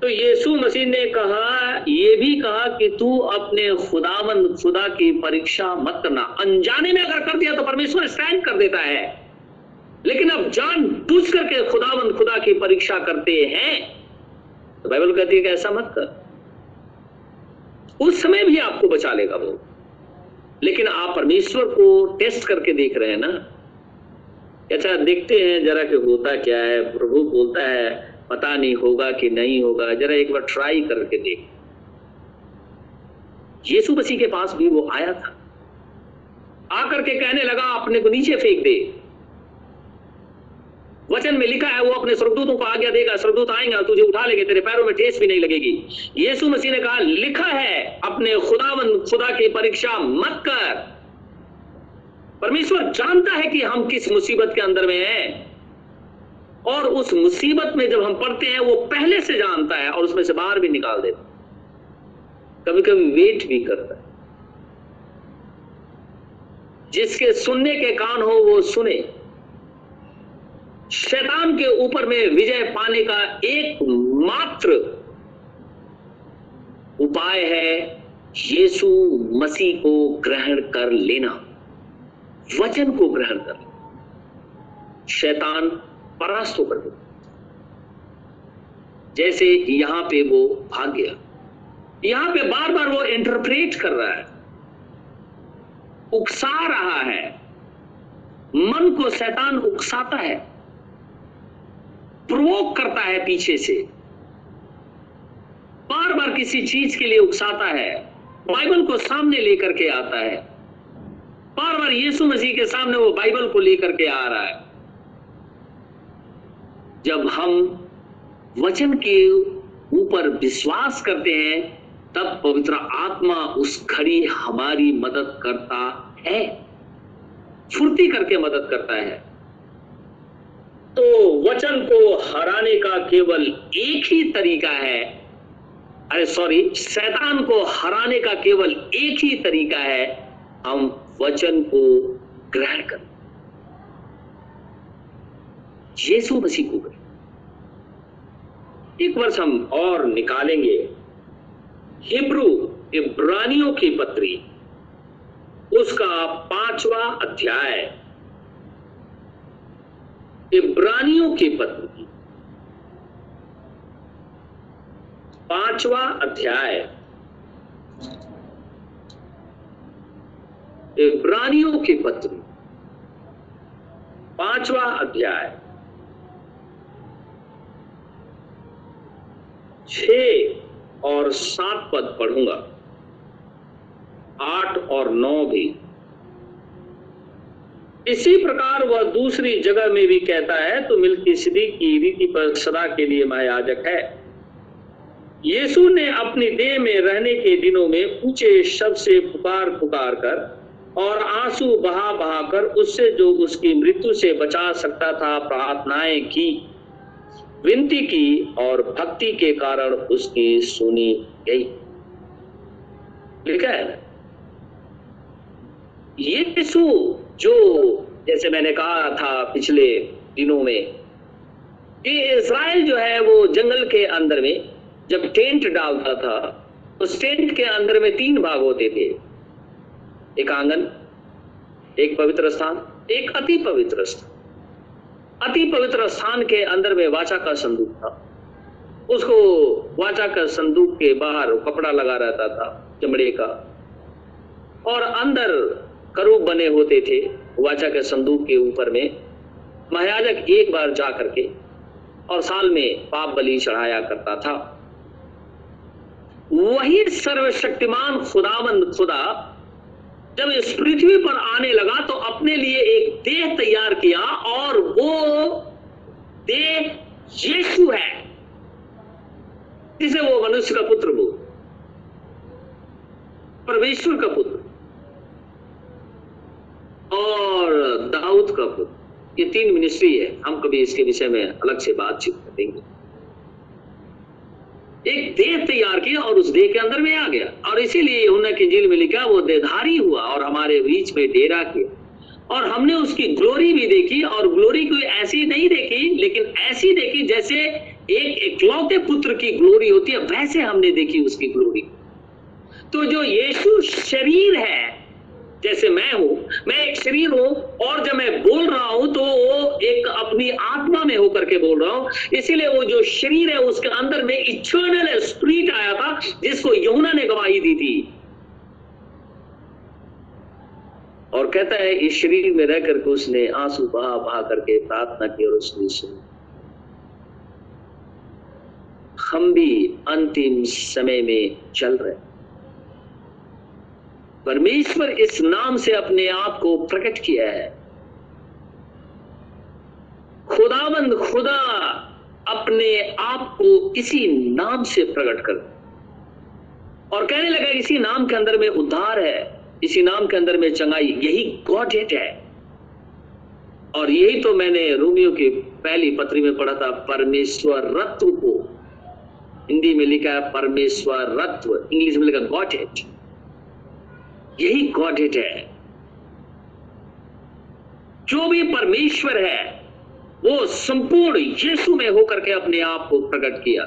Speaker 1: तो यीशु मसीह ने कहा, ये भी कहा कि तू अपने खुदावन खुदा की परीक्षा मत करना। अनजाने में अगर कर दिया तो परमेश्वर स्टैंड कर देता है। लेकिन अब जान बुझ करके खुदावन खुदा की परीक्षा करते हैं। तो बाइबल कहती है कि ऐसा मत कर। उस समय भी आपको बचा लेगा वो। लेकिन आप परमेश्वर को टेस्ट करके देख रहे हैं ना। अच्छा देखते हैं, जरा कि होता क्या है, प्रभु बोलता है, पता नहीं होगा कि नहीं होगा, जरा एक बार ट्राई करके देख। यीशु मसीह के पास भी वो आया था। आकर के कहने लगा, अपने को नीचे फेंक दे। वचन में लिखा है, वो अपने स्वर्गदूतों को आज्ञा देगा, स्वर्गदूत आएँगे और तुझे उठा लेंगे, तेरे पैरों में ठेस भी नहीं लगेगी। यीशु मसीह ने कहा, लिखा है, अपने खुदावन, खुदा की परीक्षा मत कर। परमेश्वर जानता है कि हम किस मुसीबत के अंदर में हैं। और उस मुसीबत में जब हम पढ़ते हैं, वो पहले से जानता है और उसमें से बाहर भी निकाल देता कभी कभी वेट भी करता है। जिसके सुनने के कान हो, वो सुने। शैतान के ऊपर में विजय पाने का एक मात्र उपाय है यीशु मसीह को ग्रहण कर लेना। वचन को ग्रहण कर लेना। शैतान परास्त होकर दे जैसे यहाँ पे वो भाग गया। यहाँ पे बार बार वो इंटरप्रेट कर रहा है। उकसा रहा है। मन को शैतान उकसाता है। प्रोवोक करता है पीछे से। बार बार किसी चीज़ के लिए उकसाता है, बाइबल को सामने लेकर के आता है। बार बार यीशु मसीह के सामने वो बाइबल को लेकर के आ रहा है। जब हम वचन के ऊपर विश्वास करते हैं, तब पवित्र आत्मा उस घड़ी हमारी मदद करता है। फुर्ती करके मदद करता है। तो वचन को हराने का केवल एक ही तरीका है। अरे सॉरी, शैतान को हराने का केवल एक ही तरीका है, हम वचन को ग्रहण कर। यीशु मसीह को ग्रहण एक वर्ष हम और निकालेंगे। हिब्रू इब्रानियों की पत्री, उसका पांचवा अध्याय। इब्रानियों के पत्र की। पांचवा अध्याय। इब्रानियों की पत्री। पांचवा अध्याय। छ और सात पद पढ़ूँगा। आठ और नौ भी। इसी प्रकार वह दूसरी जगह में भी कहता है तो मिल्की सिदी की रीति पर सदा के लिए महायाजक है। यीशु ने अपनी देह में रहने के दिनों में ऊँचे शब्द से पुकार पुकार कर और आँसू बहा बहा कर उससे जो उसकी मृत्यु से बचा सकता था, प्रार्थनाएँ की। विनती की और भक्ति के कारण उसकी सुनी गई। लिखा है? यीशु जो, जैसे मैंने कहा था पिछले दिनों में, कि इसराइल जो है वो जंगल के अंदर में, जब टेंट डालता था, उस टेंट के अंदर में तीन भाग होते थे। एक आँगन, एक पवित्र स्थान, एक अति पवित्र स्थान। अति पवित्र स्थान के अंदर में वाचा का संदूक था। उसको वाचा का संदूक के बाहर कपड़ा लगा रहता था, चमड़े का। और अंदर करूब बने होते थे वाचा के संदूक के ऊपर में। महायाजक एक बार जा करके और साल में पाप बलि चढ़ाया करता था। वही सर्वशक्तिमान खुदावंद खुदा, जब इस पृथ्वी पर आने लगा तो अपने लिए एक देह तैयार किया और वो देह यीशु है, जिसे वो मनुष्य का पुत्र बोल परमेश्वर का पुत्र। और दाऊद का पुत्र। ये तीन मिनिस्ट्री है। हम कभी इसके विषय में अलग से बातचीत करेंगे एक देह तैयार किया और उस देह के अंदर में आ गया। और इसीलिए यहुना की में लिखा, वो देहधारी हुआ और हमारे बीच में डेरा किया। और हमने उसकी ग्लोरी भी देखी और ग्लोरी कोई ऐसी नहीं देखी, लेकिन ऐसी देखी जैसे एक इकलौते पुत्र की ग्लोरी होती है, वैसे हमने देखी उसकी ग्लोरी तो जो यीशु शरीर है जैसे मैं हूँ, मैं एक शरीर हूँ और जब मैं बोल रहा हूँ तो वो एक अपनी आत्मा में होकर के बोल रहा हूँ। इसीलिए वो जो शरीर है उसके अंदर में इटर्नल स्प्रिट आया था, जिसको यमुना ने गवाही दी थी। और कहता है, इस शरीर में रह करके उसने आँसू बहा बहा करके प्रार्थना की और उसने सुनी। हम भी अंतिम समय में चल रहे परमेश्वर इस नाम से अपने आप को प्रकट किया है। खुदाबंद खुदा अपने आप को इसी नाम से प्रकट कर। और कहने लगा, इसी नाम के अंदर में उद्धार है, इसी नाम के अंदर में चंगाई, यही गॉड हेट है। और यही तो मैंने रोमियो की पहली पत्री में पढ़ा था, परमेश्वर रत्व को। हिंदी में लिखा है, परमेश्वर रत्व, इंग्लिश में लिखा गॉड हेट। यही गॉड है। जो भी परमेश्वर है, वो संपूर्ण यीशु में होकर के अपने आप को प्रकट किया।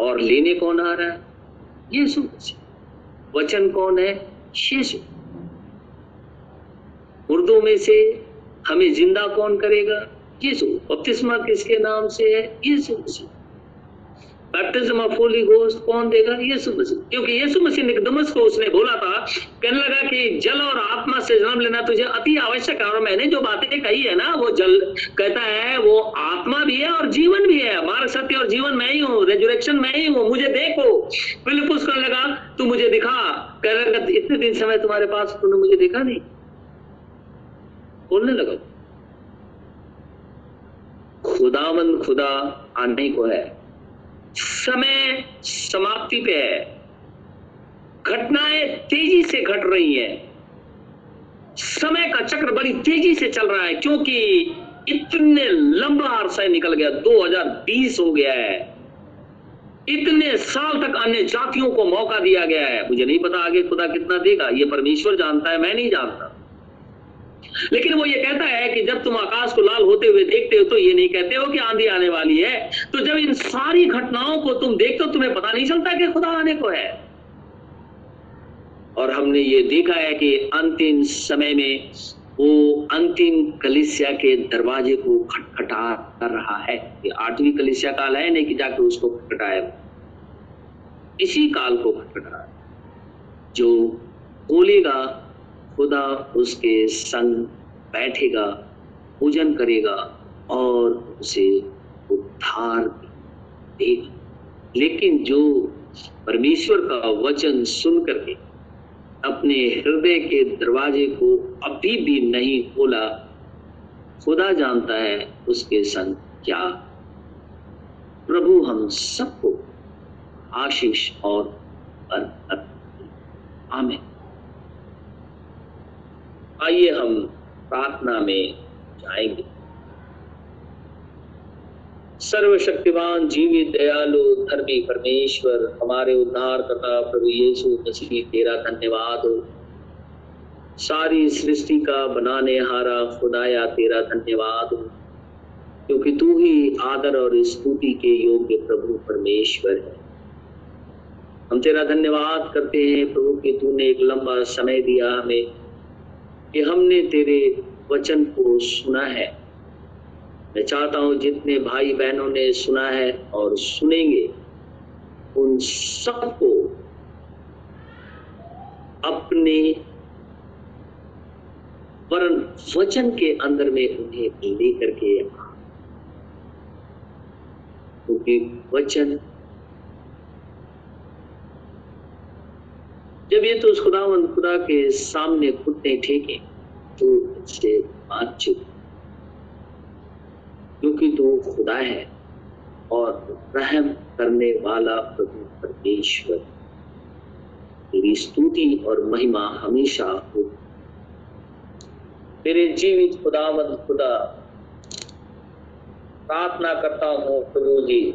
Speaker 1: और लेने कौन आ रहा है? यीशु वचन कौन है? यीशु। उर्दू में से हमें ज़िंदा कौन करेगा? यीशु। बपतिस्मा किसके नाम से है? यीशु बैप्टिज्म ऑफ़ होली घोस्ट कौन देगा? यीशु मसीह। क्योंकि यीशु मसीह निकदमस को उसने बोला था, कहने लगा कि जल और आत्मा से जन्म लेना तुझे अति आवश्यक है। और मैंने जो बातें कही है ना, वो जल कहता है, वो आत्मा भी है और जीवन भी है। मार्ग सत्य और जीवन मैं ही हूँ रेजुरेक्शन मैं ही हूँ, मुझे देखो। फिलिपुस कहने लगा, तू मुझे दिखा। कह लगा इतने दिन समय तुम्हारे पास तुमने मुझे देखा नहीं। बोलने लगा। खुदावंद खुदा आने को है। समय समाप्ति पे है। घटनाएँ तेज़ी से घट रही हैं। समय का चक्र बड़ी तेज़ी से चल रहा है क्योंकि इतने लंबा अरसा निकल गया 2020 हो गया है। इतने साल तक अन्य जातियों को मौका दिया गया है। मुझे नहीं पता आगे खुदा कितना देगा, ये परमेश्वर जानता है, मैं नहीं जानता। लेकिन वो ये कहता है कि जब तुम आकाश को लाल होते हुए देखते हो तो ये नहीं कहते हो कि आंधी आने वाली है। तो जब इन सारी घटनाओं को तुम देखते हो, तुम्हें पता नहीं चलता कि खुदा आने को है। और हमने ये देखा है कि अंतिम समय में वो अंतिम कलिसिया के दरवाजे को खटखटा कर रहा है कि आठवीं कलिसिया काल है नहीं कि जाकर उसको खटखटाए। इसी काल को खटखटा। जो बोलेगा खुदा उसके संग बैठेगा, पूजन करेगा और उसे उद्धार देगा। लेकिन जो परमेश्वर का वचन सुन करके अपने हृदय के दरवाजे को अभी भी नहीं खोला, खुदा जानता है उसके संग क्या। प्रभु हम सबको आशीष और आमिर आइए हम प्रार्थना में जाएँगे। सर्वशक्तिमान जीवित दयालु, धर्मी परमेश्वर, हमारे उद्धार करता प्रभु यीशु मसीह, तेरा धन्यवाद। हो सारी सृष्टि का बनाने हारा खुदाया, तेरा धन्यवाद। हो क्योंकि तू ही आदर और स्तुति के योग्य प्रभु परमेश्वर है। हम तेरा धन्यवाद करते हैं प्रभु कि तूने एक लंबा समय दिया हमें। कि हमने तेरे वचन को सुना है। मैं चाहता हूँ जितने भाई बहनों ने सुना है और सुनेंगे, उन सबको अपने वरन, वचन के अंदर में उन्हें लेकर के क्योंकि वचन जब ये तो उस खुदा के सामने घुटने ठेके तो इससे बातचीत। क्योंकि तो खुदा है और रहम करने वाला प्रभु परमेश्वर। तेरी स्तुति और महिमा हमेशा हो। तेरे जीवित खुदावंद खुदा, प्रार्थना करता हूँ प्रभु जी,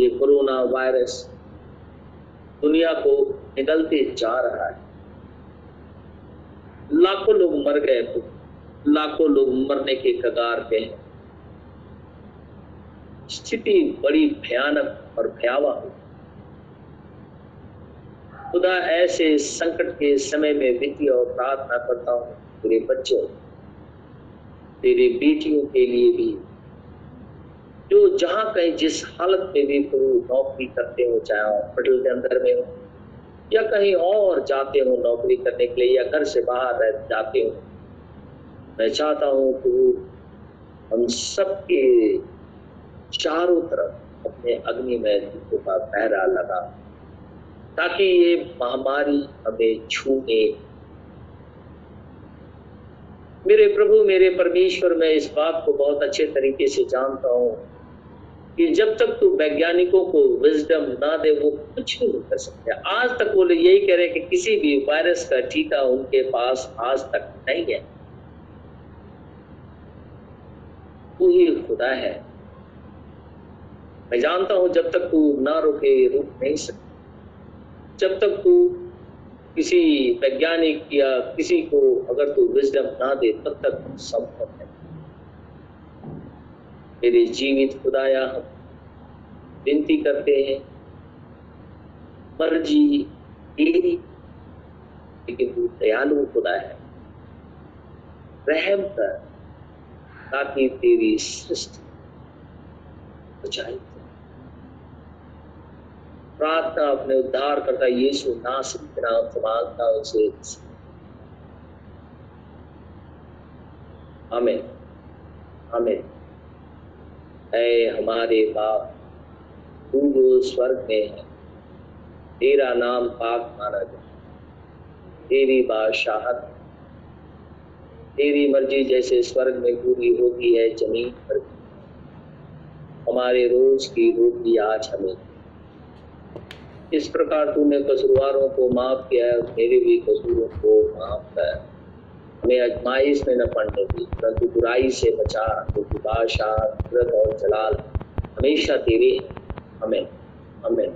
Speaker 1: ये कोरोना वायरस दुनिया को निकलते जा रहा है। लाखों लोग मर गए तो लाखों लोग मरने के कगार पे स्थिति बड़ी भयानक और भयावह हो खुदा ऐसे संकट के समय में वित्तीय और प्रार्थना करता हूँ तेरे बच्चों तेरे बेटियों के लिए भी। जो जहाँ कहीं जिस हालत में भी प्रभु नौकरी करते हो, चाहे हॉस्पिटल के अंदर में हो या कहीं और जाते हो नौकरी करने के लिए या घर से बाहर रह जाते हो? मैं चाहता हूँ प्रभु हम सबके चारों तरफ़ अपने अग्नि में का पहरा लगा, ताकि ये महामारी हमें छूने। मेरे प्रभु, मेरे परमेश्वर, मैं इस बात को बहुत अच्छे तरीके से जानता हूँ कि जब तक तू वैज्ञानिकों को विजडम ना दे, वो कुछ नहीं कर सकते। आज तक वो यही कह रहे कि किसी भी वायरस का टीका उनके पास आज तक नहीं है। तू ही खुदा है। मैं जानता हूँ जब तक तू ना रुके, रुक नहीं सकता। जब तक तू किसी वैज्ञानिक या किसी को अगर तू विजडम ना दे, तब तक संभव है मेरे जीवित खुदाया हम। विनती करते हैं, मर्ज़ी तेरी लेकिन तू दयालु खुदा है। रहम कर, ताकि तेरी सृष्टि बचाई प्रार्थना अपने उद्धार करता यीशु नासिक के नाम से माँगता उसे हमें हमें ऐ हमारे बाप तू जो स्वर्ग में है। तेरा नाम पाक माना जाए। तेरी बादशाहत तेरी मर्ज़ी जैसे स्वर्ग में पूरी होती है, ज़मीन पर हमारे रोज की रोटी आज हमें। इस प्रकार तूने कसूरवारों को माफ़ किया है मेरे भी कसूरों को माफ़ कर हमें अजमाइश में न पड़ने दी परंतु बुराई से बचा क्योंकि बादशाह और जलाल, हमेशा तेरे हमें हमें।